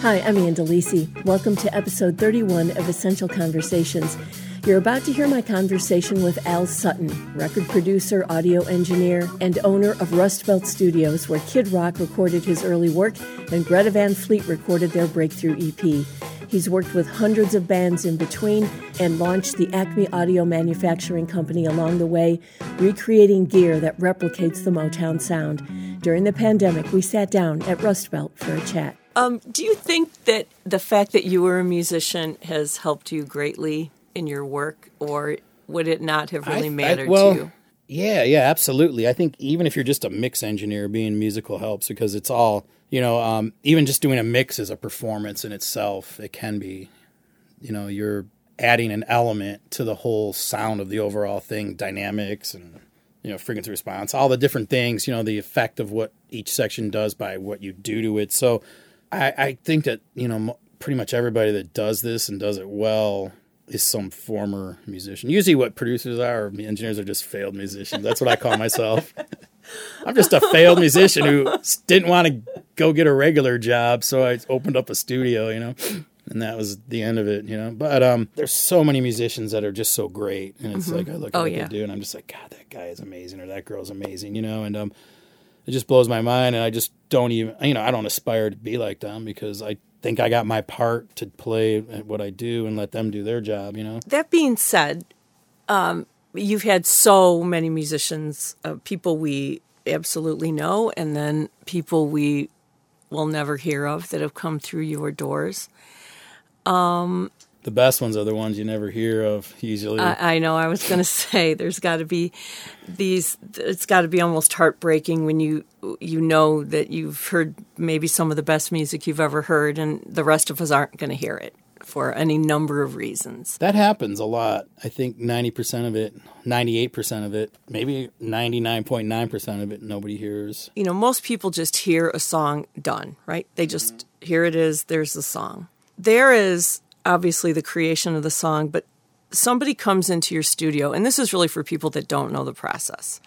Hi, I'm Ann Delisi. Welcome to episode 31 of Essential Conversations. You're about to hear my conversation with Al Sutton, record producer, audio engineer, and owner of Rust Belt Studios, where Kid Rock recorded his early work and Greta Van Fleet recorded their breakthrough EP. He's worked with hundreds of bands in between and launched the Acme Audio Manufacturing Company along the way, recreating gear that replicates the Motown sound. During the pandemic, we sat down at Rust Belt for a chat. Um, do you think that the fact that you were a musician has helped you greatly in your work, or would it not have really I- I- mattered well, to you? Yeah, yeah, absolutely. I think even if you're just a mix engineer, being musical helps because it's all you know. Um, even just doing a mix is a performance in itself. It can be, you know, you're adding an element to the whole sound of the overall thing, dynamics and you know frequency response, all the different things. You know, the effect of what each section does by what you do to it. So, I, I think that you know pretty much everybody that does this and does it well is some former musician. Usually, what producers are or engineers are just failed musicians. That's what I call myself. I'm just a failed musician who didn't want to go get a regular job, so I opened up a studio, you know, and that was the end of it, you know. But um, there's so many musicians that are just so great, and it's like I look at Oh, what yeah. they do, and I'm just like, God, that guy is amazing, or that girl's amazing, you know, and um, it just blows my mind, and I just don't even, you know, I don't aspire to be like them because I think I got my part to play at what I do and let them do their job, you know. That being said, um, you've had so many musicians, uh, people we absolutely know, and then people we will never hear of that have come through your doors. The best ones are the ones you never hear of usually. I, I know. I was going to say there's got to be these. It's got to be almost heartbreaking when you you know that you've heard maybe some of the best music you've ever heard, and the rest of us aren't going to hear it for any number of reasons. That happens a lot. I think 90% of it, 98% of it, maybe 99.9% of it, nobody hears. You know, most people just hear a song done, right? They just here it is. There's the song. There is obviously the creation of the song, but somebody comes into your studio, and this is really for people that don't know the process.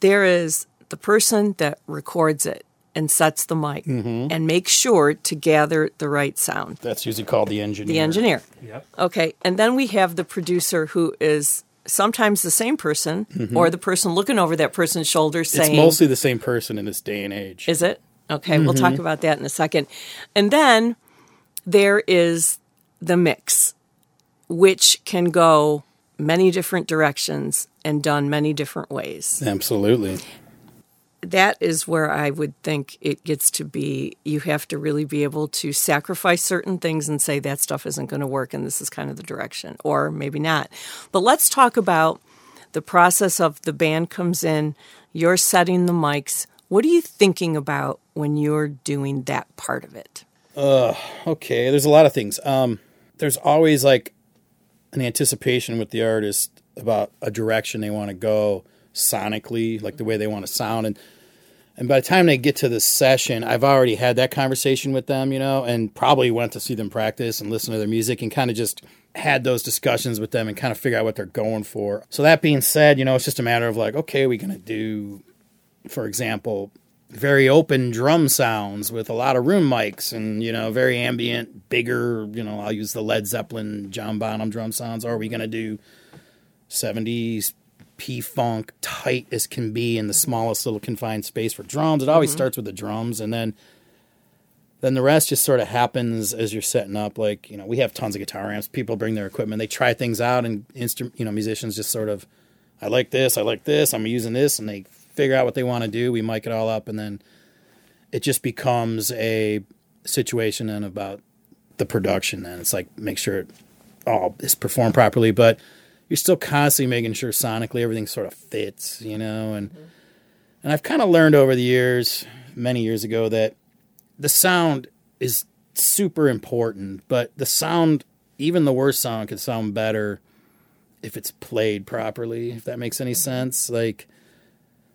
There is the person that records it and sets the mic mm-hmm. and makes sure to gather the right sound. That's usually called the engineer. The engineer. Yep. Okay. And then we have the producer who is sometimes the same person mm-hmm. or the person looking over that person's shoulder It's mostly the same person in this day and age. Is it? Okay. We'll mm-hmm. talk about that in a second. And then there is the mix, which can go many different directions and done many different ways. Absolutely. that is where I would think it gets to be you have to really be able to sacrifice certain things and say that stuff isn't going to work and this is kind of the direction, or maybe not. But let's talk about the process of the band comes in, you're setting the mics. What are you thinking about when you're doing that part of it? Okay, there's a lot of things. Um, there's always like an anticipation with the artist about a direction they want to go sonically, like the way they want to sound, and and by the time they get to the session, I've already had that conversation with them, you know, and probably went to see them practice and listen to their music and kind of just had those discussions with them and kind of figure out what they're going for. So that being said, you know, it's just a matter of like, okay, we're gonna do, for example, very open drum sounds with a lot of room mics and you know very ambient bigger you know i'll use the led zeppelin john bonham drum sounds. Or are we going to do 70s p-funk tight as can be in the smallest little confined space for drums? It always mm-hmm. starts with the drums and then then the rest just sort of happens as you're setting up. Like you know we have tons of guitar amps. People bring their equipment. They try things out and instrument you know musicians just sort of i like this i like this i'm using this and they figure out what they want to do we mic it all up and then it just becomes a situation and about the production then it's like make sure it all is performed properly but you're still constantly making sure sonically everything sort of fits you know and mm-hmm. and i've kind of learned over the years many years ago that the sound is super important but the sound even the worst sound can sound better if it's played properly if that makes any mm-hmm. sense. Like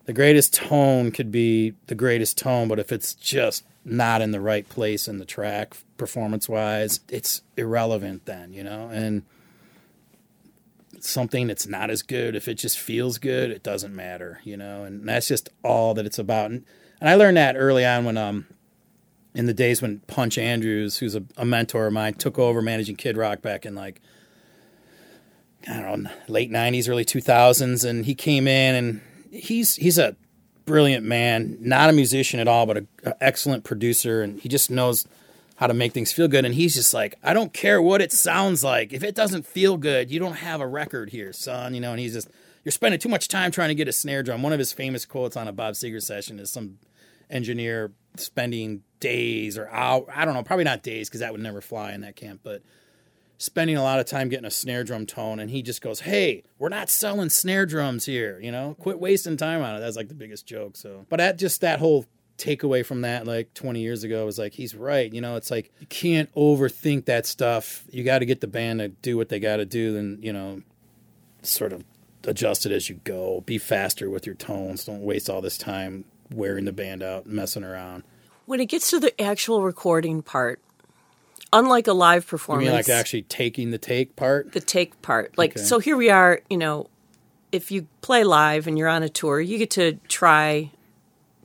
the greatest tone could be the greatest tone, but if it's just not in the right place in the track performance wise, it's irrelevant then, you know? And something that's not as good, if it just feels good, it doesn't matter, you know? And that's just all that it's about. And, and I learned that early on when um in the days when Punch Andrews, who's a, a mentor of mine, took over managing Kid Rock back in like I don't know, late '90s, early 2000s, and he came in and he's he's a brilliant man, not a musician at all, but an excellent producer, and he just knows how to make things feel good. And he's just like, I don't care what it sounds like. If it doesn't feel good, you don't have a record here, son. You know, and he's just, you're spending too much time trying to get a snare drum. One of his famous quotes on a Bob Seger session is some engineer spending days or hour, I don't know, probably not days because that would never fly in that camp, but spending a lot of time getting a snare drum tone and he just goes hey we're not selling snare drums here you know? Quit wasting time on it. That's like the biggest joke so. But at just that whole takeaway from that like 20 years ago was like he's right you know? It's like you can't overthink that stuff. You got to get the band to do what they got to do then you know sort of adjust it as you go. Be faster with your tones. Don't waste all this time wearing the band out messing around. When it gets to the actual recording part, unlike a live you performance, mean like actually taking the take part the take part. Like, Okay. so here we are, you know, if you play live and you're on a tour, you get to try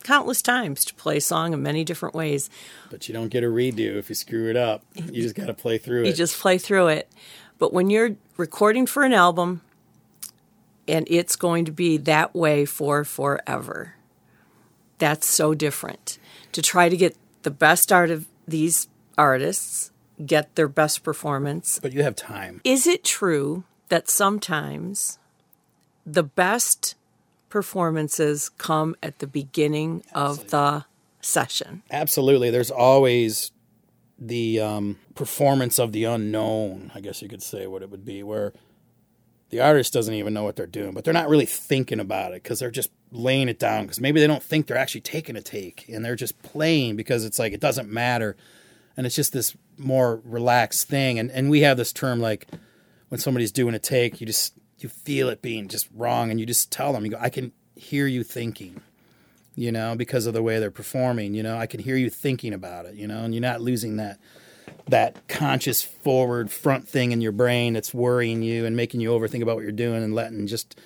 countless times to play a song in many different ways. but you don't get a redo if you screw it up you just got to play through it. You just play through it. But when you're recording for an album and it's going to be that way for forever, that's so different. To try to get the best out of these artists, get their best performance, but you have time Is it true that sometimes the best performances come at the beginning of the session? Absolutely. There's always the um, performance of the unknown, I guess you could say what it would be, where the artist doesn't even know what they're doing, but they're not really thinking about it because they're just laying it down because maybe they don't think they're actually taking a take and they're just playing because it's like it doesn't matter. And it's just this more relaxed thing. And, and we have this term like when somebody's doing a take, you just you feel it being just wrong and you just tell them, you go, I can hear you thinking you know, because of the way they're performing. You know, I can hear you thinking about it, you know, and you're not losing that that conscious forward front thing in your brain that's worrying you and making you overthink about what you're doing and letting just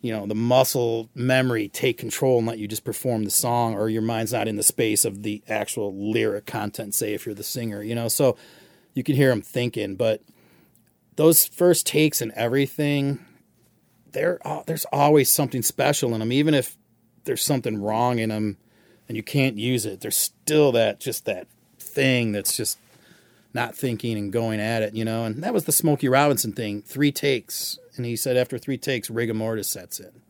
you know the muscle memory take control and let you just perform the song or your mind's not in the space of the actual lyric content say if you're the singer you know? So you can hear them thinking but those first takes and everything there there's always something special in them even if there's something wrong in them and you can't use it there's still that just that thing that's just not thinking and going at it you know? And that was the smokey robinson thing. Three takes and he said after three takes rigor mortis sets in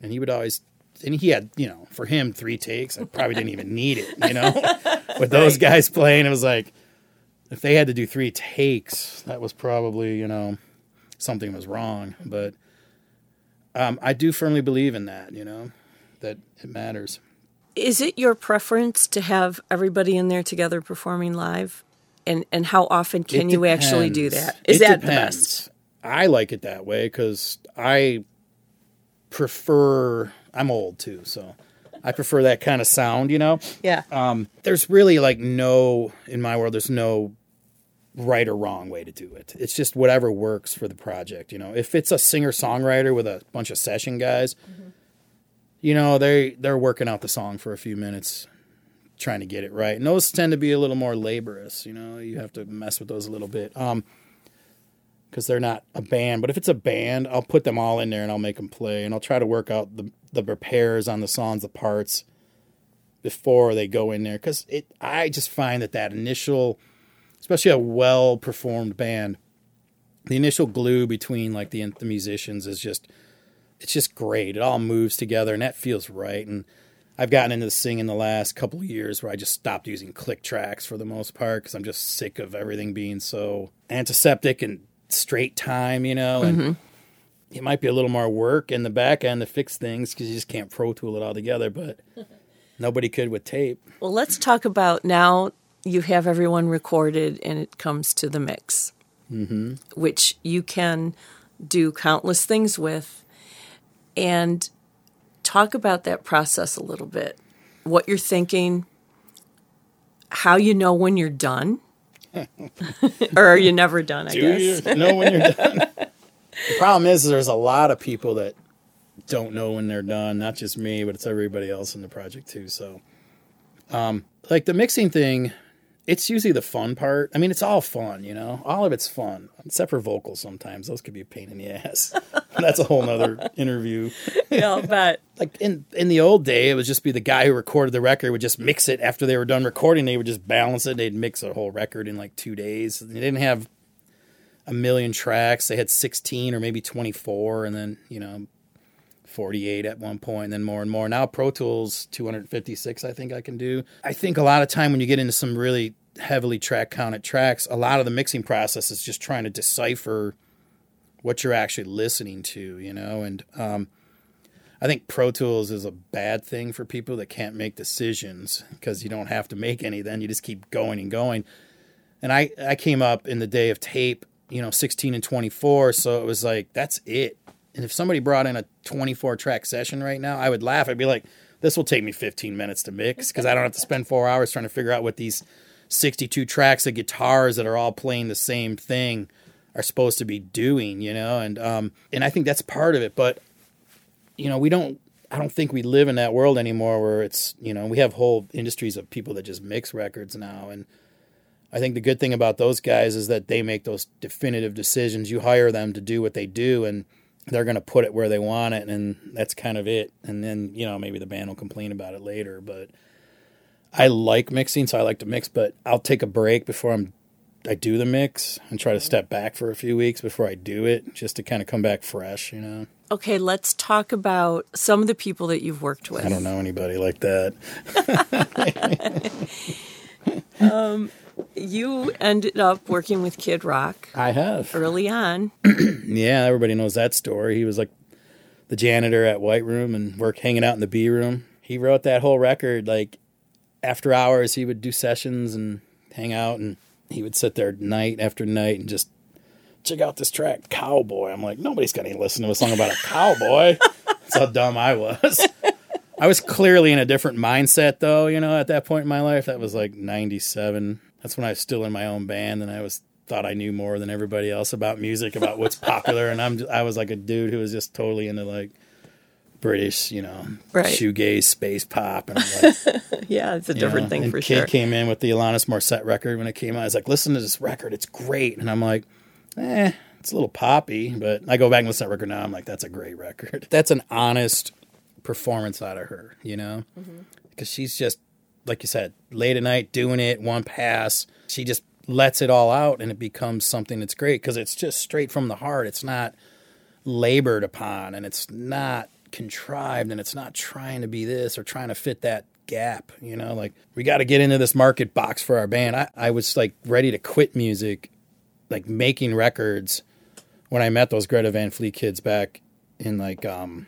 and he would always and he had you know for him three takes i probably didn't even need it you know with those guys playing it was like if they had to do three takes that was probably you know something was wrong but um, i do firmly believe in that you know that it matters Is it your preference to have everybody in there together performing live? And and how often can It you actually do that? Is It that the best? I like it that way because I prefer. I'm old too, so I prefer that kind of sound. You know, Yeah. there's really like no in my world. There's no right or wrong way to do it. It's just whatever works for the project. You know, if it's a singer songwriter with a bunch of session guys, you know they they're working out the song for a few minutes trying to get it right. And those tend to be a little more laborious, you know. You have to mess with those a little bit. Um because they're not a band, but if it's a band, I'll put them all in there and I'll make them play and I'll try to work out the the repairs on the songs, the parts before they go in there cuz it I just find that that initial especially a well performed band the initial glue between like the the musicians is just it's just great. It all moves together and that feels right. And I've gotten into singing the last couple years where I just stopped using click tracks for the most part because I'm just sick of everything being so antiseptic and straight time, you know. And it might be a little more work in the back end to fix things because you just can't pro tool it all together. But nobody could with tape. Well, let's talk about now you have everyone recorded and it comes to the mix, mm-hmm. which you can do countless things with. And talk about that process a little bit. What you're thinking, how you know when you're done, or are you never done, I Do guess. you know when you're done? the problem is, there's a lot of people that don't know when they're done. Not just me, but it's everybody else in the project too. So Um, like the mixing thing, it's usually the fun part. I mean, it's all fun, you know. All of it's fun, except for vocals. Sometimes those could be a pain in the ass. That's a whole nother interview. Yeah, I'll bet. Like in in the old day, it would just be the guy who recorded the record would just mix it after they were done recording. They would just balance it. They'd mix a whole record in like two days. They didn't have a million tracks. They had sixteen or maybe twenty four, and then you know 48 at one point, and then more and more. Now Pro Tools 256, I think I can do. I think a lot of time when you get into some really heavily track counted tracks, a lot of the mixing process is just trying to decipher what you're actually listening to, you know. And um, I think Pro Tools is a bad thing for people that can't make decisions because you don't have to make any. Then you just keep going and going. And I I came up in the day of tape, you know, 16 and 24, so it was like that's it and if somebody brought in a 24 track session right now, I would laugh. I'd be like, this will take me 15 minutes to mix because I don't have to spend four hours trying to figure out what these 62 tracks of guitars that are all playing the same thing are supposed to be doing, you know? And, um, and I think that's part of it. But, you know, we don't, I don't think we live in that world anymore where it's, you know, we have whole industries of people that just mix records now. And I think the good thing about those guys is that they make those definitive decisions. You hire them to do what they do. And, they're going to put it where they want it, and that's kind of it. And then you know maybe the band will complain about it later. But I like mixing, so I like to mix. But I'll take a break before I'm I do the mix and try to step back for a few weeks before I do it, just to kind of come back fresh. You know. Okay, let's talk about some of the people that you've worked with. I don't know anybody like that. um, you ended up working with Kid Rock. I have early on. yeah, everybody knows that story. He was like the janitor at White Room and work hanging out in the B room. He wrote that whole record like after hours. He would do sessions and hang out, and he would sit there night after night and just check out this track, Cowboy. I'm like, nobody's gonna listen to a song about a cowboy. That's how dumb I was. I was clearly in a different mindset, though. You know, at that point in my life, that was like '97 that's when I was still in my own band and I was thought I knew more than everybody else about music, about what's popular, and I'm I was like a dude who was just totally into like British, you know, right. shoegaze, space pop, and like, yeah, it's a different know, thing for Kid sure. came in with the Alanis Morissette record when it came out. I was like, listen to this record, it's great, and I'm like, eh, it's a little poppy, but I go back and listen to that record now. I'm like, that's a great record. That's an honest performance out of her, you know, because mm-hmm. she's just like you said, late at night doing it, one pass. She just lets it all out and it becomes something that's great because it's just straight from the heart. It's not labored upon and it's not contrived and it's not trying to be this or trying to fit that gap. You know, like we got to get into this market box for our band. I, I was like ready to quit music, like making records when I met those Greta Van Fleet kids back in like um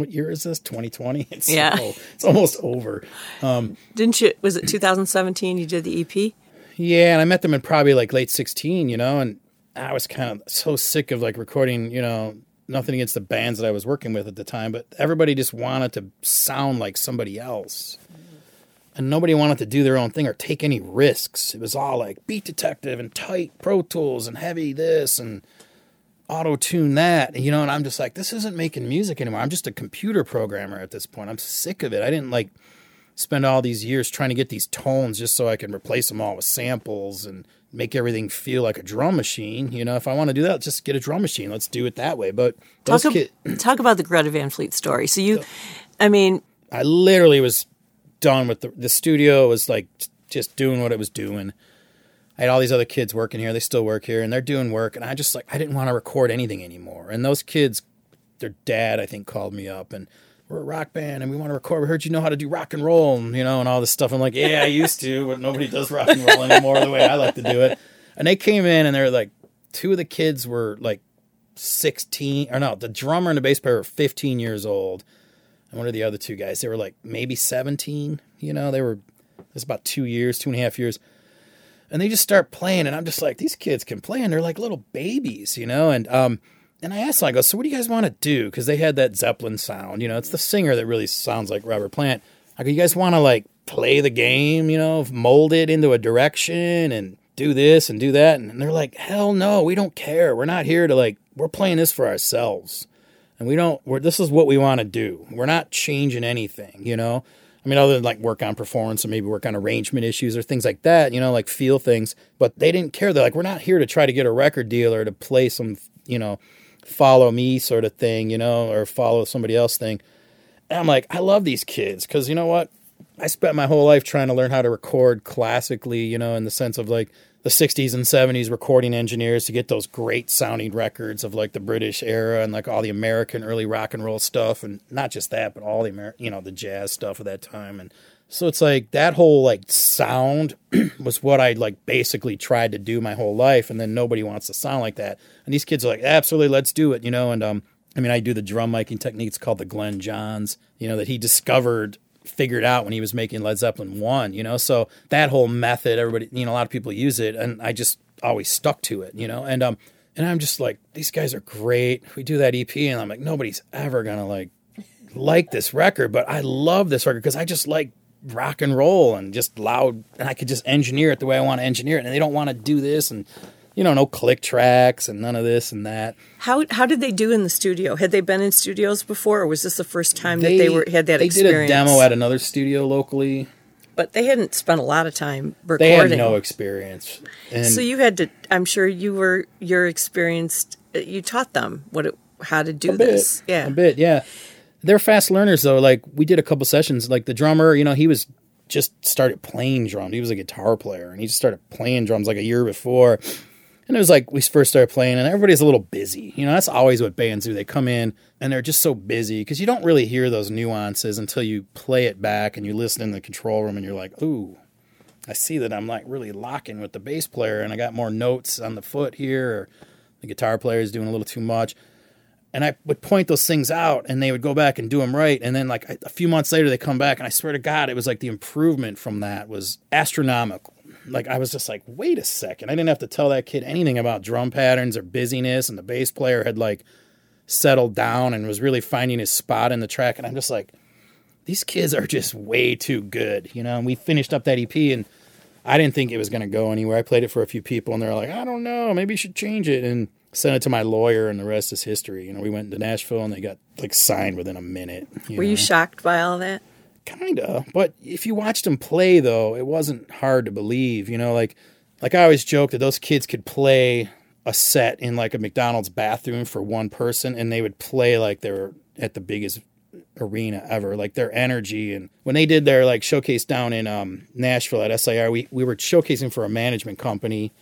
what year is this? 2020. It's yeah, so, it's almost over. Um, Didn't you? Was it 2017? You did the EP. Yeah, and I met them in probably like late 16. You know, and I was kind of so sick of like recording. You know, nothing against the bands that I was working with at the time, but everybody just wanted to sound like somebody else. And nobody wanted to do their own thing or take any risks. It was all like beat detective and tight Pro Tools and heavy this and auto tune that, you know, and I'm just like, this isn't making music anymore. I'm just a computer programmer at this point. I'm sick of it. I didn't like spend all these years trying to get these tones just so I can replace them all with samples and make everything feel like a drum machine. You know, if I want to do that, just get a drum machine. Let's do it that way. But talk, ab- talk about the Greta Van Fleet story. So you, I mean, I literally was done with the the studio was like just doing what it was doing. I had all these other kids working here. They still work here, and they're doing work. And I just like I didn't want to record anything anymore. And those kids, their dad, I think, called me up and we're a rock band and we want to record. We heard you know how to do rock and roll, and you know, and all this stuff. I'm like, yeah, I used to, but nobody does rock and roll anymore the way I like to do it. And they came in and they're like, two of the kids were like 16, or no, the drummer and the bass player were 15 years old, and one of the other two guys, they were like maybe 17. You know, they were. it's about two years, two and a half years and they just start playing and i'm just like these kids can play and they're like little babies you know? And um and i asked them i go so what do you guys want to do? Because they had that zeppelin sound you know? It's the singer that really sounds like robert plant. I go you guys want to like play the game you know mold it into a direction and do this and do that? And they're like hell no we don't care. We're not here to like we're playing this for ourselves. And we don't we're this is what we want to do. We're not changing anything you know I mean, other than like work on performance and maybe work on arrangement issues or things like that, you know, like feel things. But they didn't care. They're like, we're not here to try to get a record deal or to play some, you know, follow me sort of thing, you know, or follow somebody else thing. And I'm like, I love these kids because you know what? I spent my whole life trying to learn how to record classically, you know, in the sense of like the 60s and 70s recording engineers to get those great sounding records of like the British era and like all the American early rock and roll stuff and not just that but all the Amer- you know the jazz stuff of that time and so it's like that whole like sound was what I like basically tried to do my whole life and then nobody wants to sound like that and these kids are like absolutely let's do it you know and um I mean I do the drum miking techniques called the Glyn Johns you know that he discovered figured out when he was making Led Zeppelin 1, you know? So that whole method, everybody, you know, a lot of people use it and I just always stuck to it, you know? And um and I'm just like these guys are great. We do that EP and I'm like nobody's ever going to like like this record, but I love this record because I just like rock and roll and just loud and I could just engineer it the way I want to engineer it and they don't want to do this and you know, no click tracks and none of this and that. How how did they do in the studio? Had they been in studios before, or was this the first time they, that they were had that they experience? did a demo at another studio locally, but they hadn't spent a lot of time recording. They had no experience, and so you had to. I'm sure you were you're experienced. You taught them what it, how to do this. yeah, a bit. Yeah, they're fast learners though. Like we did a couple sessions. Like the drummer, you know, he was just started playing drums. He was a guitar player, and he just started playing drums like a year before and it was like we first started playing, and everybody's a little busy. You know, that's always what bands do. They come in and they're just so busy because you don't really hear those nuances until you play it back and you listen in the control room, and you're like, ooh, I see that I'm like really locking with the bass player, and I got more notes on the foot here, or the guitar player is doing a little too much. And I would point those things out, and they would go back and do them right. And then, like a few months later, they come back, and I swear to God, it was like the improvement from that was astronomical like I was just like, wait a second. I didn't have to tell that kid anything about drum patterns or busyness, and the bass player had like settled down and was really finding his spot in the track. And I'm just like, these kids are just way too good, you know. And we finished up that EP, and I didn't think it was going to go anywhere. I played it for a few people, and they're like, I don't know, maybe you should change it, and sent it to my lawyer, and the rest is history. You know, we went to Nashville, and they got like signed within a minute. You Were know? you shocked by all that? Kinda, but if you watched them play, though, it wasn't hard to believe. You know, like like I always joke that those kids could play a set in like a McDonald's bathroom for one person, and they would play like they were at the biggest arena ever. Like their energy, and when they did their like showcase down in um, Nashville at SIR, we we were showcasing for a management company,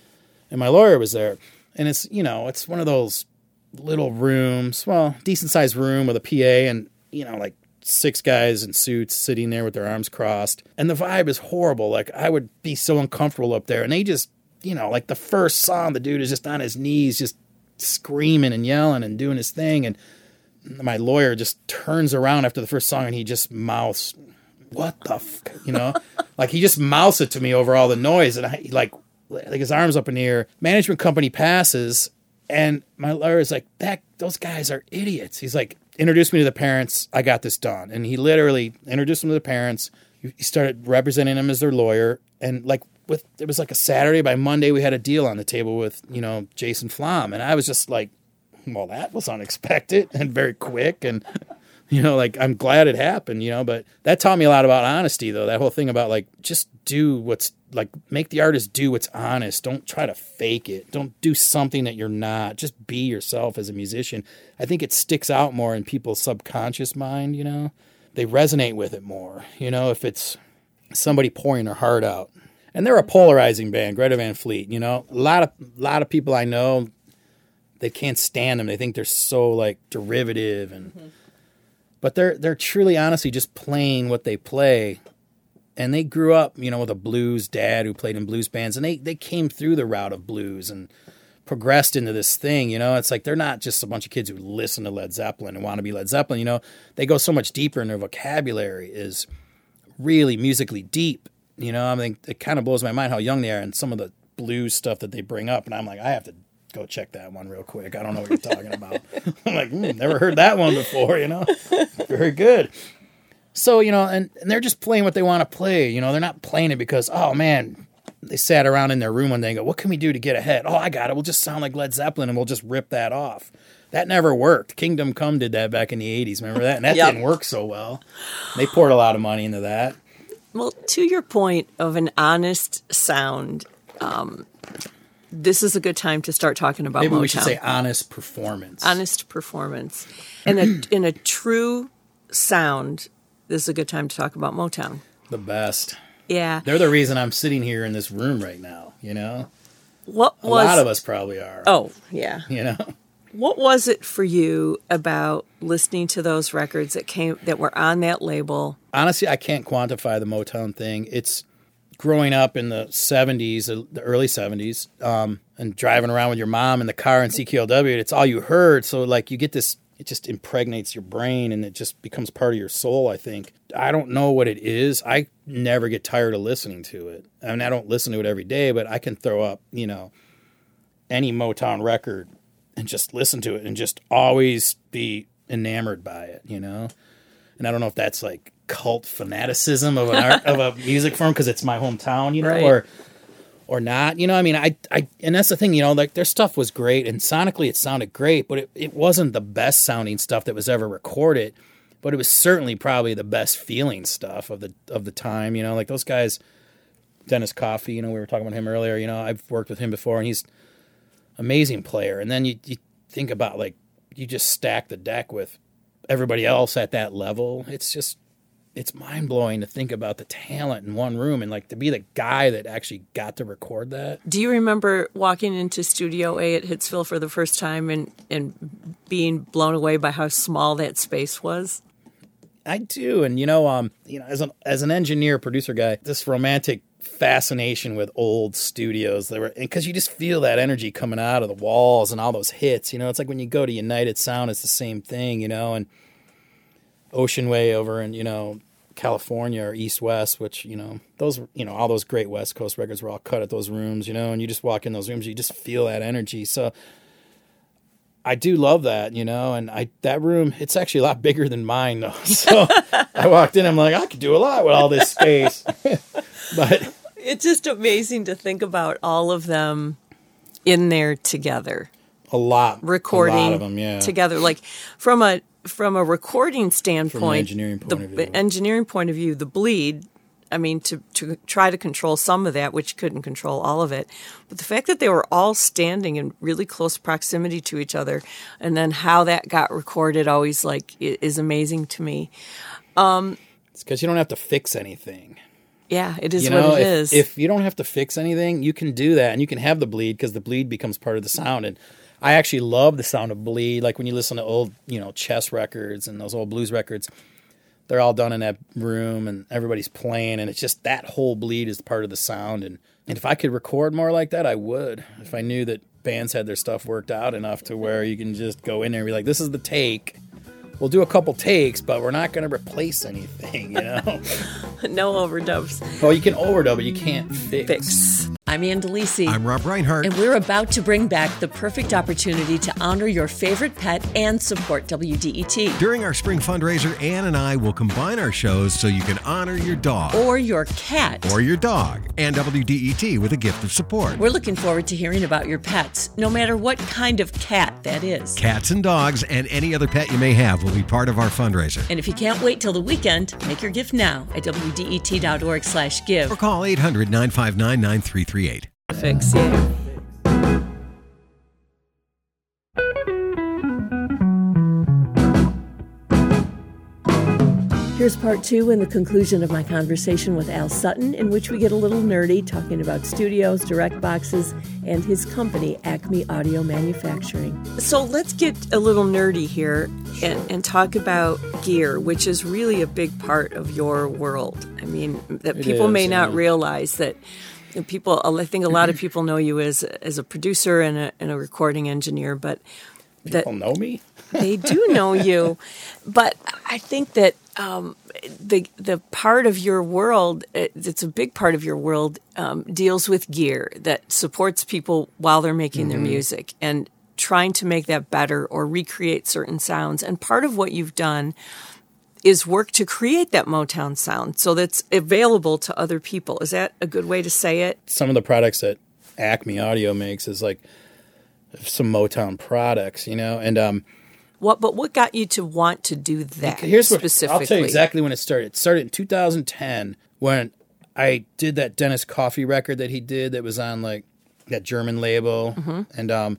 and my lawyer was there, and it's you know it's one of those little rooms, well, decent sized room with a PA, and you know like six guys in suits sitting there with their arms crossed. And the vibe is horrible. Like I would be so uncomfortable up there. And they just, you know, like the first song, the dude is just on his knees, just screaming and yelling and doing his thing. And my lawyer just turns around after the first song and he just mouths, "What the, f-? you know?" like he just mouths it to me over all the noise, and I like like his arms up in the air. Management company passes, and my lawyer is like, "That those guys are idiots." He's like, introduced me to the parents. I got this done. And he literally introduced them to the parents. He started representing them as their lawyer. And like with it was like a Saturday. By Monday, we had a deal on the table with you know Jason Flom, and I was just like, well, that was unexpected and very quick. And you know, like I'm glad it happened. You know, but that taught me a lot about honesty, though. That whole thing about like just do what's like make the artist do what's honest. Don't try to fake it. Don't do something that you're not. Just be yourself as a musician. I think it sticks out more in people's subconscious mind, you know. They resonate with it more, you know, if it's somebody pouring their heart out. And they're a polarizing band, Greta Van Fleet, you know. A lot of a lot of people I know they can't stand them. They think they're so like derivative and mm-hmm. But they're they're truly honestly just playing what they play and they grew up, you know, with a blues dad who played in blues bands, and they they came through the route of blues and progressed into this thing. You know, it's like they're not just a bunch of kids who listen to Led Zeppelin and want to be Led Zeppelin. You know, they go so much deeper, and their vocabulary is really musically deep. You know, I mean, it kind of blows my mind how young they are and some of the blues stuff that they bring up, and I'm like, I have to go check that one real quick. I don't know what you're talking about. I'm like, mm, never heard that one before. You know, very good. So, you know, and, and they're just playing what they want to play. You know, they're not playing it because, oh man, they sat around in their room one day and go, "What can we do to get ahead?" Oh, I got it. We'll just sound like Led Zeppelin and we'll just rip that off. That never worked. Kingdom Come did that back in the '80s. Remember that? And that Yep. didn't work so well. They poured a lot of money into that. Well, to your point of an honest sound, um, this is a good time to start talking about Maybe Motown. we should say honest performance. honest performance. In a in a true sound, this is a good time to talk about Motown. the best. Yeah. They're the reason I'm sitting here in this room right now. You know, What a was lot of us probably are. Oh, yeah. You know, What was it for you about listening to those records that came that were on that label? honestly, I can't quantify the Motown thing. It's growing up in the 70s, uh, the early 70s, um, and driving around with your mom in the car in CKLW. It's all you heard. So, like, you get this, it just impregnates your brain and it just becomes part of your soul, I think. I don't know what it is. I never get tired of listening to it. I mean, I don't listen to it every day, but I can throw up, you know, any Motown record and just listen to it and just always be enamored by it, you know? And I don't know if that's like cult fanaticism of an art of a music form because it's my hometown, you know, Right. or or not. You know, I mean, I I and that's the thing, you know, like their stuff was great and sonically it sounded great, but it, it wasn't the best sounding stuff that was ever recorded. But it was certainly probably the best feeling stuff of the of the time, you know, like those guys Dennis Coffey, you know, we were talking about him earlier, you know, I've worked with him before and he's amazing player. And then you, you think about like you just stack the deck with everybody else at that level. It's just it's mind blowing to think about the talent in one room and like to be the guy that actually got to record that. Do you remember walking into Studio A at Hitsville for the first time and, and being blown away by how small that space was? I do, and you know, um, you know, as an as an engineer producer guy, this romantic fascination with old studios. There were because you just feel that energy coming out of the walls and all those hits. You know, it's like when you go to United Sound, it's the same thing. You know, and Ocean Way over in you know California or East West, which you know those you know all those great West Coast records were all cut at those rooms. You know, and you just walk in those rooms, you just feel that energy. So. I do love that, you know, and I that room it's actually a lot bigger than mine though. So I walked in, I'm like, I could do a lot with all this space. but It's just amazing to think about all of them in there together. a lot recording a lot of them, yeah. together like from a from a recording standpoint engineering point the of view. engineering point of view the bleed i mean to to try to control some of that which couldn't control all of it but the fact that they were all standing in really close proximity to each other and then how that got recorded always like is amazing to me Um, It's because you don't have to fix anything. yeah it is You know, what it if, is. if you don't have to fix anything, you can do that, and you can have the bleed because the bleed becomes part of the sound. And I actually love the sound of bleed. Like when you listen to old, you know, chess records and those old blues records, they're all done in that room, and everybody's playing, and it's just that whole bleed is part of the sound. And and if I could record more like that, I would. If I knew that bands had their stuff worked out enough to where you can just go in there and be like, "This is the take." We'll do a couple takes, but we're not going to replace anything, you know. no overdubs well, you can overdub, but you can't fix. fix i'm Ann Delisi I'm Rob Reinhart. And we're about to bring back the perfect opportunity to honor your favorite pet and support WDET. During our spring fundraiser, Ann and I will combine our shows so you can honor your dog Or your cat. or your dog and WDET with a gift of support. We're looking forward to hearing about your pets, no matter what kind of cat that is. Cats and dogs and any other pet you may have will be part of our fundraiser. And if you can't wait till the weekend, make your gift now at WDET.org slash give. Or call 800 959 9338. fix yeah Here's part two and the conclusion of my conversation with Al Sutton, in which we get a little nerdy talking about studios, direct boxes, and his company, Acme Audio Manufacturing. So let's get a little nerdy here and, and talk about gear, which is really a big part of your world. I mean, that people is, may not yeah. realize that people. I think a lot of people know you as as a producer and a, and a recording engineer, but that People know me. they do know you. But I think that um, the the part of your world, it's a big part of your world, um, deals with gear that supports people while they're making their music and trying to make that better or recreate certain sounds. And part of what you've done is work to create that Motown sound so that's available to other people. Is that a good way to say it? Some of the products that Acme Audio makes is like some Motown products, you know, and um, What but what got you to want to do that here's what specifically? I'll tell you exactly when it started. It started in 2010 when I did that Dennis Coffey record that he did that was on like that German label, Mm-hmm. and um,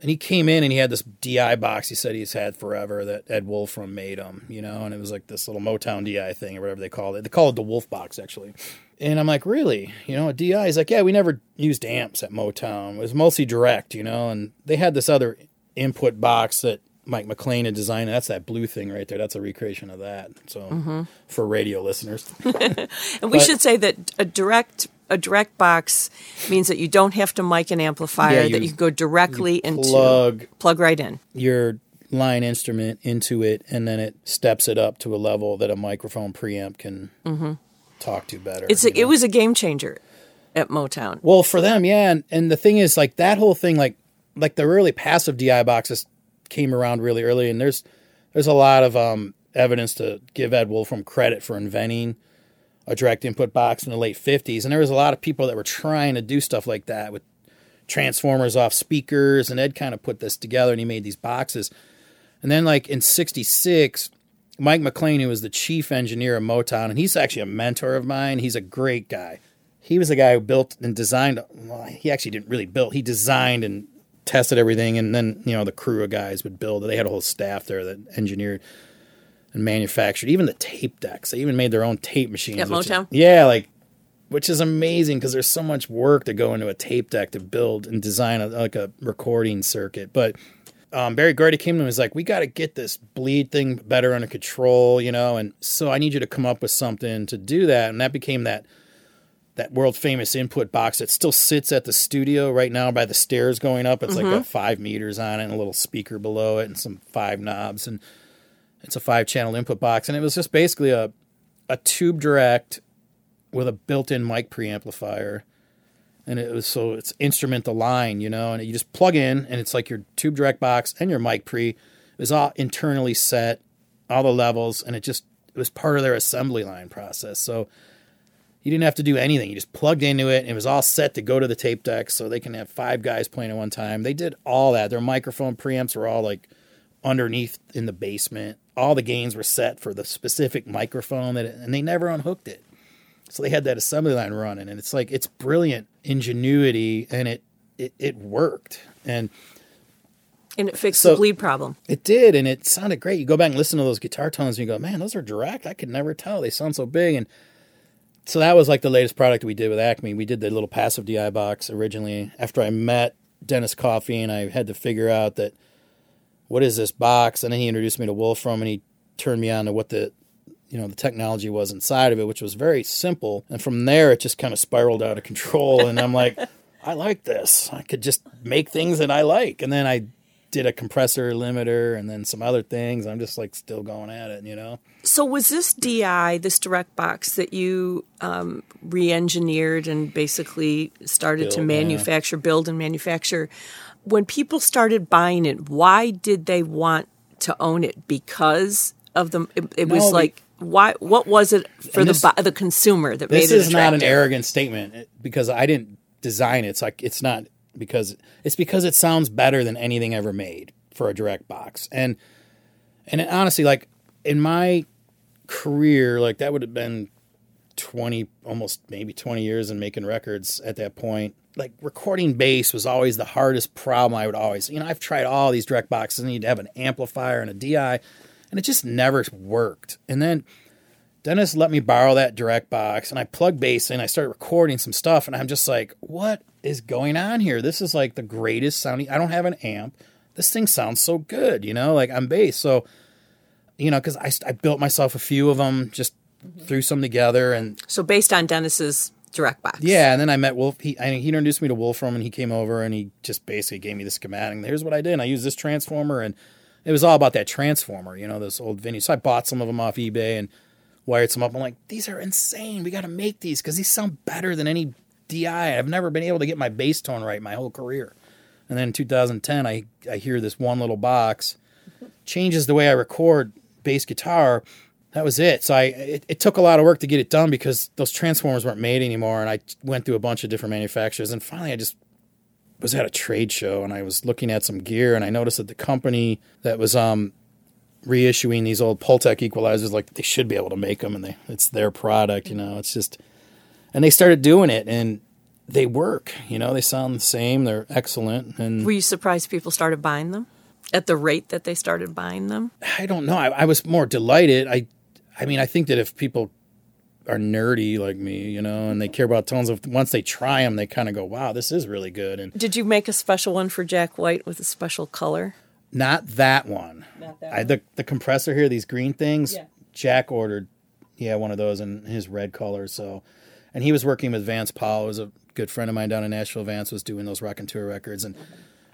and he came in and he had this DI box he said he's had forever that Ed Wolfram made him, you know, and it was like this little Motown DI thing or whatever they called it. They call it the Wolf box actually. And I'm like, really? You know, a DI? He's like, yeah, we never used amps at Motown. It was mostly direct, you know, and they had this other input box that Mike McLean had designed. That's that blue thing right there. That's a recreation of that. So Mm-hmm. for radio listeners. And we But- should say that a direct a direct box means that you don't have to mic an amplifier, Yeah, that you- you can go directly into plug- plug right in. your line instrument into it, and then it steps it up to a level that a microphone preamp can talk to better. Mm-hmm. It's a, it was a game changer at Motown. Well, for them, yeah, and, and the thing is, like that whole thing, like like the really passive DI boxes came around really early, and there's there's a lot of um, evidence to give Ed Wolfram credit for inventing a direct input box in the late '50s, and there was a lot of people that were trying to do stuff like that with transformers off speakers, and Ed kind of put this together, and he made these boxes, and then like in '66. Mike McLean, who was the chief engineer of Motown, and he's actually a mentor of mine. He's a great guy he was the guy who built and designed. Well, he actually didn't really build. He designed and tested everything, and then you know the crew of guys would build. They had a whole staff there that engineered and manufactured even the tape decks. They even made their own tape machines. At which is- Motown? yeah, like which is amazing because there's so much work to go into a tape deck to build and design a, like a recording circuit. But um, Berry Gordy came to me and was like, "We got to get this bleed thing better under control, you know." And so I need you to come up with something to do that. And that became that that world famous input box that still sits at the studio right now by the stairs going up. It's like got mm-hmm. five meters on it and a little speaker below it and some five knobs and it's a five channel input box and it was just basically a a tube direct with a built in mic preamplifier. And it was so it's instrument the line, you know, and you just plug in and it's like your tube direct box and your mic pre. is all internally set, all the levels, and it just it was part of their assembly line process. So you didn't have to do anything. You just plugged into it. And it was all set to go to the tape deck so they can have five guys playing at one time. They did all that. Their microphone preamps were all like underneath in the basement. All the gains were set for the specific microphone that, it, and they never unhooked it. So they had that assembly line running, and it's like it's brilliant ingenuity, and it it, it worked, and And it fixed So- the bleed problem. it did, and it sounded great. You go back and listen to those guitar tones, and you go, "Man, those are direct. I could never tell. They sound so big." And so that was like the latest product we did with Acme. We did the little passive DI box originally. After I met Dennis Coffey, and I had to figure out that what is this box, and then he introduced me to Wolfram, and he turned me on to what the you know the technology was inside of it, which was very simple. And from there, it just kind of spiraled out of control. And I'm like, I like this. I could just make things that I like. And then I did a compressor limiter and then some other things. I'm just like still going at it, you know. So was this DI, this direct box that you um, re-engineered and basically started to Build, yeah. manufacture, build and manufacture? When people started buying it, why did they want to own it? Because of the it, it was No, we- like why? What was it for And the this- the consumer that made This is not an arrogant statement because I didn't design it. It's like it's not because it's because it sounds better than anything ever made for a direct box. And and honestly, like in my career, like that would have been twenty, almost maybe twenty years in making records at that point. Like recording bass was always the hardest problem. I would always, you know, I've tried all these direct boxes, and you'd have an amplifier and a DI, and it just never worked. And then Dennis let me borrow that direct box and I plugged bass in. I started recording some stuff and I'm just like, what is going on here? This is like the greatest sounding. I don't have an amp. This thing sounds so good, you know, like I'm bass. So, you know, because I, I built myself a few of them, just threw some together and So based on Dennis's direct box, yeah. And then I met Wolf. He, I, he introduced me to Wolfram and he came over and he just basically gave me the schematic. And here's what I did. And I used this transformer and it was all about that transformer, you know, those old Vinny. So I bought some of them off eBay and wired some up. I'm like, these are insane. We got to make these because these sound better than any DI. I've never been able to get my bass tone right my whole career. And then in 2010, I, I hear this one little box changes the way I record bass guitar. that was it. So I it, it took a lot of work to get it done because those transformers weren't made anymore, and I went through a bunch of different manufacturers, and finally I just was at a trade show and I was looking at some gear, and I noticed that the company that was um reissuing these old Pultec equalizers, like they should be able to make them, and they it's their product, you know. It's just, and they started doing it, and they work, you know. They sound the same, they're excellent, and Were you surprised people started buying them at the rate that they started buying them? I don't know. I, I was more delighted. I, I mean, I think that if people are nerdy like me, you know, and they care about tones of once they try them, they kind of go, "Wow, this is really good." And Did you make a special one for Jack White with a special color? Not that one. Not that I, the the compressor here, these green things. Yeah. Jack ordered, yeah, one of those in his red color. So, and he was working with Vance Powell, who's a good friend of mine down in Nashville. Vance was doing those Raconteurs records, and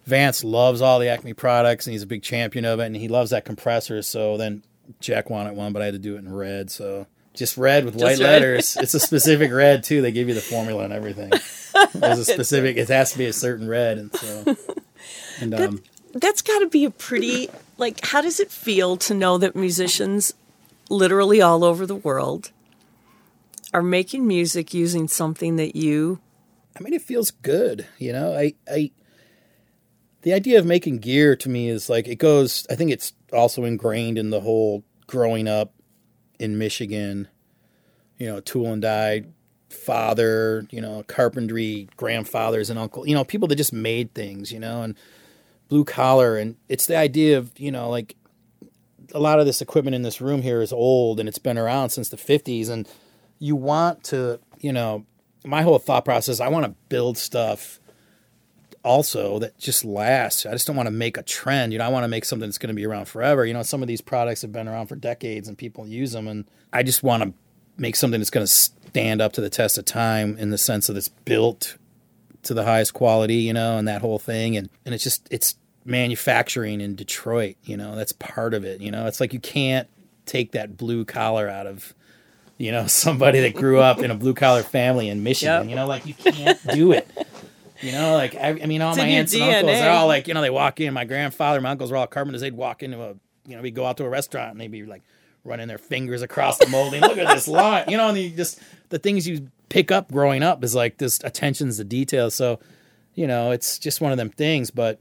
Vance loves all the Acme products, and he's a big champion of it, and he loves that compressor. So then Jack wanted one, but I had to do it in red. So just red with white red. letters. it's a specific red too. They give you the formula and everything. There's a specific. It has to be a certain red, and so. And um, That's got to be a pretty like. How does it feel to know that musicians, literally all over the world, are making music using something that you I mean, it feels good. You know, I, I, the idea of making gear to me is like it goes. I think it's also ingrained in the whole growing up in Michigan. You know, tool and die, father. You know, carpentry, grandfathers and uncle. You know, people that just made things. You know, and blue collar, and it's the idea of you know like a lot of this equipment in this room here is old and it's been around since the 50s and you want to you know my whole thought process i want to build stuff also that just lasts. I just don't want to make a trend you know i want to make something that's going to be around forever. You know some of these products have been around for decades and people use them and i just want to make something that's going to stand up to the test of time in the sense that it's built to the highest quality you know and that whole thing and and it's just it's manufacturing in Detroit, you know, that's part of it. You know, it's like you can't take that blue collar out of, you know, somebody that grew up in a blue collar family in Michigan. Yep. You know, like you can't do it. You know, like I, I mean, all It's my aunts and uncles, they're all like, you know, they walk in. My grandfather, my uncles were all carpenters. They'd walk into a, you know, we'd go out to a restaurant and they'd be like running their fingers across the molding. Look at this line, you know, and you just the things you pick up growing up is like this attentions to detail. So, you know, it's just one of them things, but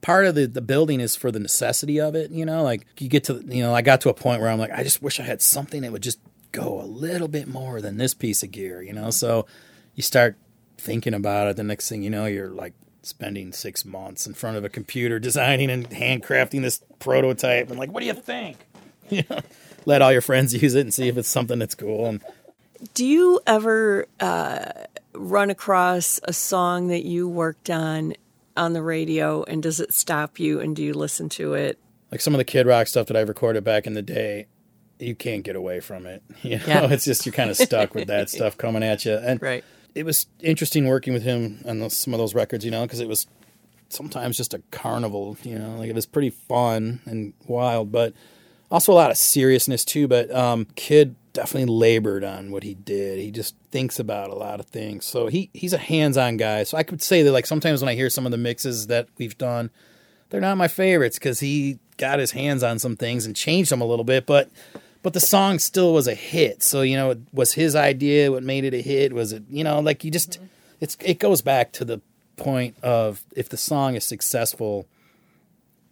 part of the, the building is for the necessity of it. You know, like you get to, you know, I got to a point where I'm like, I just wish I had something that would just go a little bit more than this piece of gear, you know? So you start thinking about it. The next thing you know, you're like spending six months in front of a computer designing and handcrafting this prototype and like, what do you think? You know, let all your friends use it and see if it's something that's cool. And Do you ever uh, run across a song that you worked on on the radio, and does it stop you? And do you listen to it? like some of the Kid Rock stuff that I recorded back in the day, you can't get away from it. You know, Yeah. it's just you're kind of stuck with that stuff coming at you. And Right. it was interesting working with him on those, some of those records, you know, because it was sometimes just a carnival, you know, like it was pretty fun and wild, but also a lot of seriousness too. But um, Kid definitely labored on what he did. He just thinks about a lot of things. So he he's a hands-on guy. So I could say that like sometimes when I hear some of the mixes that we've done, they're not my favorites because he got his hands on some things and changed them a little bit, but but the song still was a hit. So you know, it was his idea what made it a hit? Was it you know like you just mm-hmm. it's it goes back to the point of if the song is successful,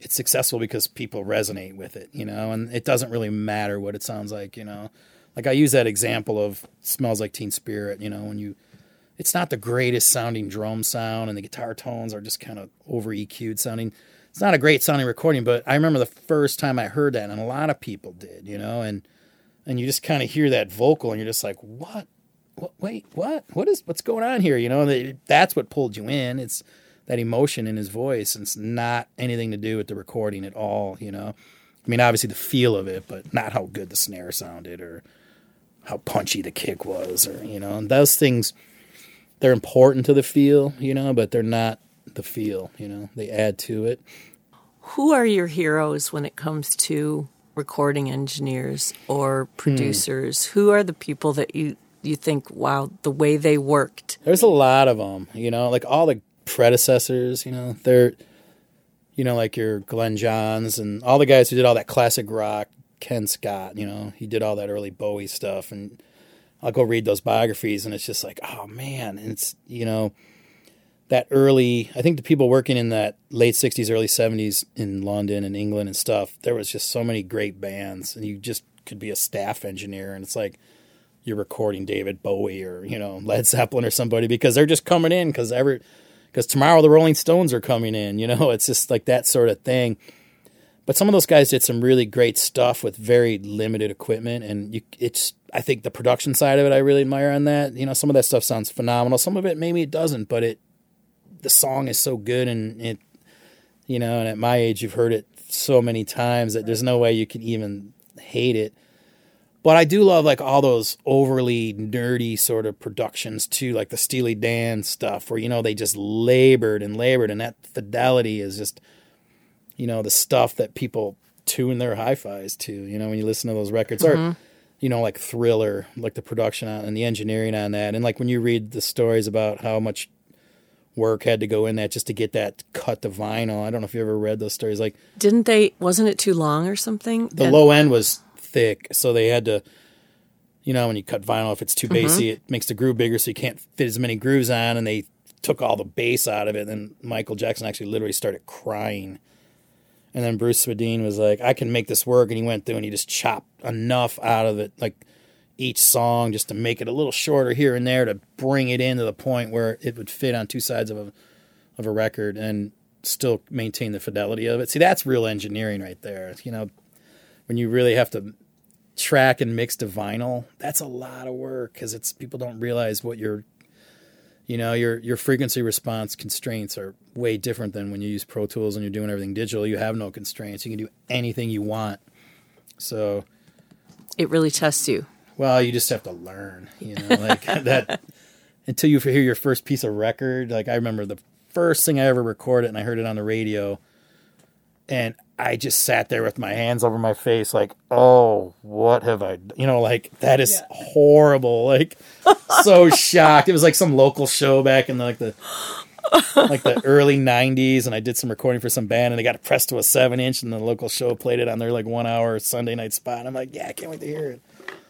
it's successful because people resonate with it, you know, and it doesn't really matter what it sounds like, you know. Like I use that example of "Smells Like Teen Spirit," you know, when you it's not the greatest sounding drum sound and the guitar tones are just kind of over EQ'd sounding. It's not a great sounding recording, but I remember the first time I heard that and a lot of people did, you know, and and you just kind of hear that vocal and you're just like, "What? What wait, what? What is what's going on here?" You know, that- that's what pulled you in. It's that emotion in his voice and it's not anything to do with the recording at all, you know. I mean, obviously the feel of it, but not how good the snare sounded or how punchy the kick was or, you know, and those things they're important to the feel, you know, but they're not the feel, you know. They add to it. Who are your heroes when it comes to recording engineers or hmm. producers? Who are the people that you you think, wow, the way they worked? There's a lot of them, you know, like all the predecessors, you know, they're, you know, like your Glyn Johns and all the guys who did all that classic rock, Ken Scott. You know, he did all that early Bowie stuff, and I'll go read those biographies, and it's just like, oh man, and it's you know that early. I think the people working in that late '60s, early '70s in London and England and stuff, there was just so many great bands, and you just could be a staff engineer, and it's like you're recording David Bowie or you know Led Zeppelin or somebody because they're just coming in because every because tomorrow the Rolling Stones are coming in. You know, it's just like that sort of thing. But some of those guys did some really great stuff with very limited equipment, and you, it's I think the production side of it I really admire on that. You know, some of that stuff sounds phenomenal. Some of it maybe it doesn't, but it the song is so good and it you know, and at my age you've heard it so many times that there's no way you can even hate it. But I do love like all those overly nerdy sort of productions too, like the Steely Dan stuff where you know they just labored and labored and that fidelity is just you know, the stuff that people tune their hi-fis to, you know, when you listen to those records mm-hmm. or you know, like Thriller, like the production on and the engineering on that. And like when you read the stories about how much work had to go in that just to get that cut to vinyl. I don't know if you ever read those stories. Like, didn't they? Wasn't it too long or something? The and, low end was thick, so they had to. You know, when you cut vinyl, if it's too mm-hmm. bassy, it makes the groove bigger, so you can't fit as many grooves on. And they took all the bass out of it. And Michael Jackson actually literally started crying and then Bruce Swedien was like, I can make this work. And he went through and he just chopped enough out of it, like each song, just to make it a little shorter here and there to bring it in to the point where it would fit on two sides of a, of a record and still maintain the fidelity of it. See, that's real engineering right there. You know, when you really have to track and mix to vinyl, that's a lot of work because it's people don't realize what you're you know your your frequency response constraints are way different than when you use pro tools and you're doing everything digital. You have no constraints. You can do anything you want. So it really tests you. Well you just have to learn you know like that until you hear your first piece of record. Like i remember the first thing i ever recorded and i heard it on the radio and I just sat there with my hands over my face, like, oh, what have I, you know, like that is yeah. horrible, like so shocked. It was like some local show back in the, like the like the early '90s, and I did some recording for some band, and they got pressed to a seven inch, and the local show played it on their like one hour Sunday night spot. And I'm like, yeah, I can't wait to hear it.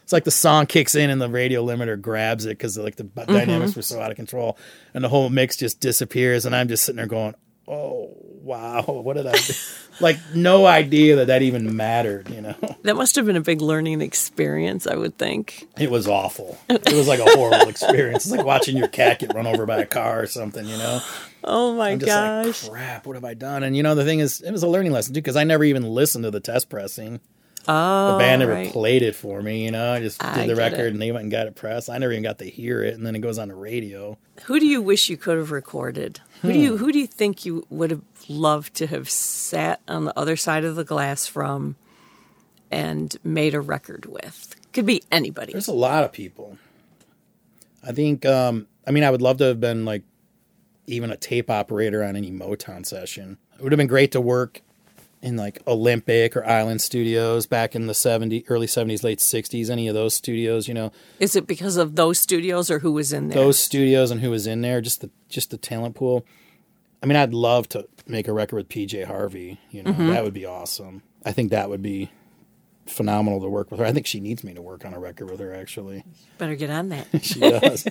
It's like the song kicks in and the radio limiter grabs it because like the mm-hmm. dynamics were so out of control, and the whole mix just disappears, and I'm just sitting there going, oh wow, what did I do? like no idea that that even mattered, you know. That must have been a big learning experience, I would think. It was awful. It was like a horrible experience. It's like watching your cat get run over by a car or something, you know. Oh my gosh. Like, crap, what have I done? And you know the thing is it was a learning lesson too because I never even listened to the test pressing. Oh, the band never right. played it for me. You know, I just did I the record it. and they went and got it pressed. I never even got to hear it, and then it goes on the radio. Who do you wish you could have recorded? Who do you hmm. who do you think you would have loved to have sat on the other side of the glass from and made a record with? Could be anybody. There's a lot of people. I think. Um, I mean, I would love to have been like even a tape operator on any Motown session. It would have been great to work in like Olympic or Island Studios back in the 70s, early 70s, late 60s, any of those studios, you know. Is it because of those studios or who was in there? Those studios and who was in there, just the just the talent pool. I mean, I'd love to make a record with PJ Harvey, you know. Mm-hmm. That would be awesome. I think that would be phenomenal to work with her. I think she needs me to work on a record with her actually. Better get on that. she does.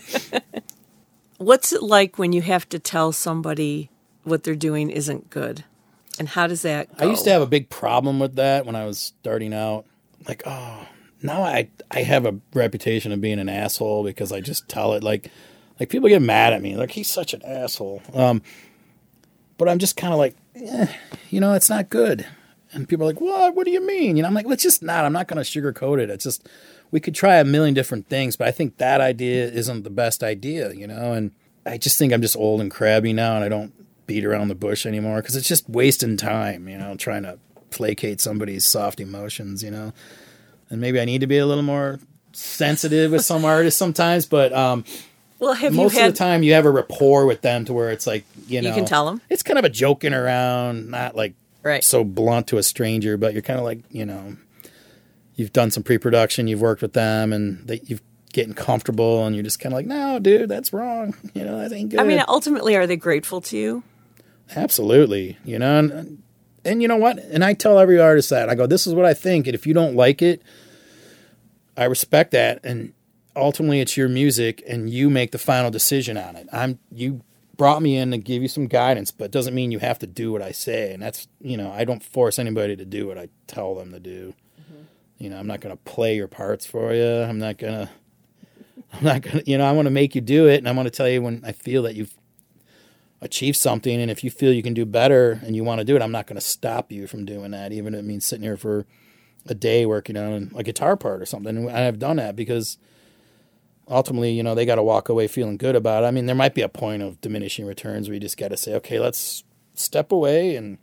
What's it like when you have to tell somebody what they're doing isn't good? And how does that go? I used to have a big problem with that when I was starting out. Like, oh, now I I have a reputation of being an asshole because I just tell it like like people get mad at me like he's such an asshole. Um, but I'm just kind of like, eh, you know, it's not good. And people are like, what? What do you mean? You know, I'm like, well, it's just not. I'm not going to sugarcoat it. It's just we could try a million different things, but I think that idea isn't the best idea. You know, and I just think I'm just old and crabby now, and I don't beat around the bush anymore because it's just wasting time, you know, trying to placate somebody's soft emotions, you know. And maybe I need to be a little more sensitive with some artists sometimes, but um, well, have most had... of the time you have a rapport with them to where it's like you know you can tell them it's kind of a joking around, not like right. so blunt to a stranger, but you're kind of like you know you've done some pre-production, you've worked with them, and they, you've getting comfortable, and you're just kind of like, no, dude, that's wrong. You know, that ain't good. I mean, ultimately, are they grateful to you? Absolutely. You know, and and you know what? And I tell every artist that I go, this is what I think, and if you don't like it, I respect that, and ultimately it's your music, and you make the final decision on it. I'm you brought me in to give you some guidance, but it doesn't mean you have to do what I say, and that's you know I don't force anybody to do what I tell them to do. Mm-hmm. You know, I'm not going to play your parts for you. I'm not gonna. I'm not gonna. You know, I want to make you do it, and I want to tell you when I feel that you've achieve something. And if you feel you can do better and you want to do it, I'm not going to stop you from doing that, even if it means sitting here for a day working on a guitar part or something. And I've done that because ultimately, you know, they got to walk away feeling good about it. I mean, there might be a point of diminishing returns where you just got to say, okay, let's step away and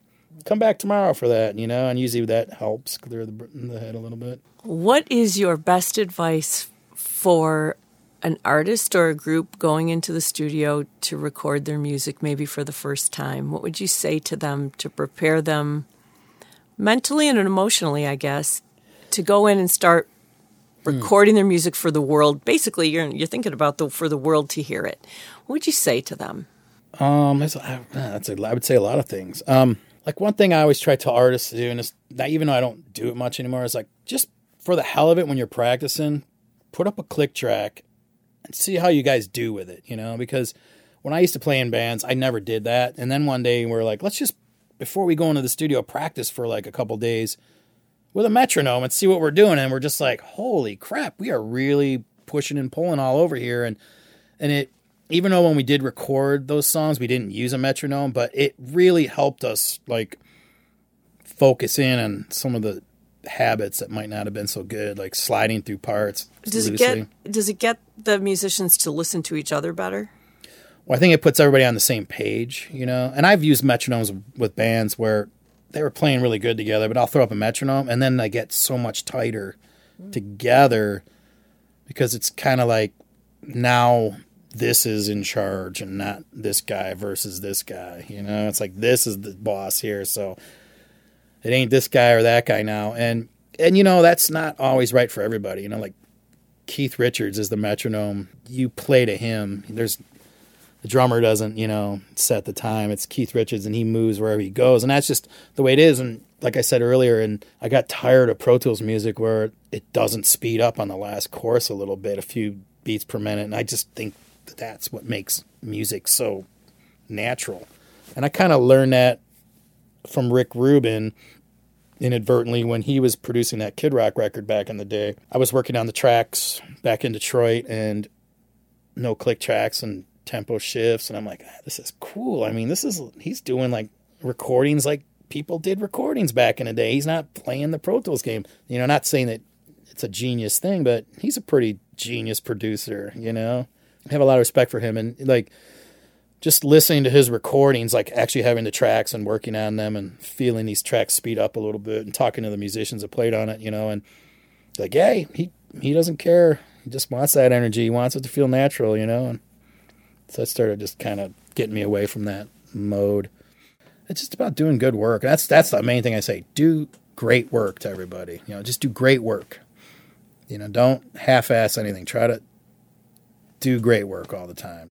come back tomorrow for that, you know, and usually that helps clear the, the head a little bit. What is your best advice for an artist or a group going into the studio to record their music maybe for the first time, what would you say to them to prepare them mentally and emotionally, I guess, to go in and start recording their music for the world? Basically, you're you're thinking about the for the world to hear it. What would you say to them? Um, that's, that's a, I would say a lot of things. Um, like one thing I always try to artists to do, and it's not even though I don't do it much anymore, is like just for the hell of it when you're practicing, put up a click track and see how you guys do with it, you know, because when I used to play in bands, I never did that. And then one day we are like, let's just before we go into the studio practice for like a couple days with a metronome and see what we're doing and we're just like, holy crap, we are really pushing and pulling all over here and and it even though when we did record those songs we didn't use a metronome, but it really helped us like focus in on some of the habits that might not have been so good, like sliding through parts. Does loosely. it get does it get the musicians to listen to each other better? Well, I think it puts everybody on the same page, you know. And I've used metronomes with bands where they were playing really good together, but I'll throw up a metronome and then they get so much tighter mm. together because it's kind of like now this is in charge and not this guy versus this guy. You know, it's like this is the boss here, so it ain't this guy or that guy now. And and you know that's not always right for everybody. You know, like Keith Richards is the metronome. You play to him. There's the drummer doesn't, you know, set the time. It's Keith Richards and he moves wherever he goes. And that's just the way it is. And like I said earlier, and I got tired of Pro Tools music where it doesn't speed up on the last chorus a little bit, a few beats per minute. And I just think that that's what makes music so natural. And I kind of learned that from Rick Rubin inadvertently when he was producing that Kid Rock record back in the day. I was working on the tracks back in Detroit and no click tracks and tempo shifts and I'm like, ah, this is cool. I mean, this is he's doing like recordings like people did recordings back in the day. He's not playing the Pro Tools game. You know, not saying that it's a genius thing, but he's a pretty genius producer, you know. I have a lot of respect for him and like just listening to his recordings, like actually having the tracks and working on them and feeling these tracks speed up a little bit and talking to the musicians that played on it, you know, and like, hey, he he doesn't care. He just wants that energy. He wants it to feel natural, you know. And so that started just kind of getting me away from that mode. It's just about doing good work. That's that's the main thing I say. Do great work to everybody. You know, just do great work. You know, don't half-ass anything. Try to do great work all the time.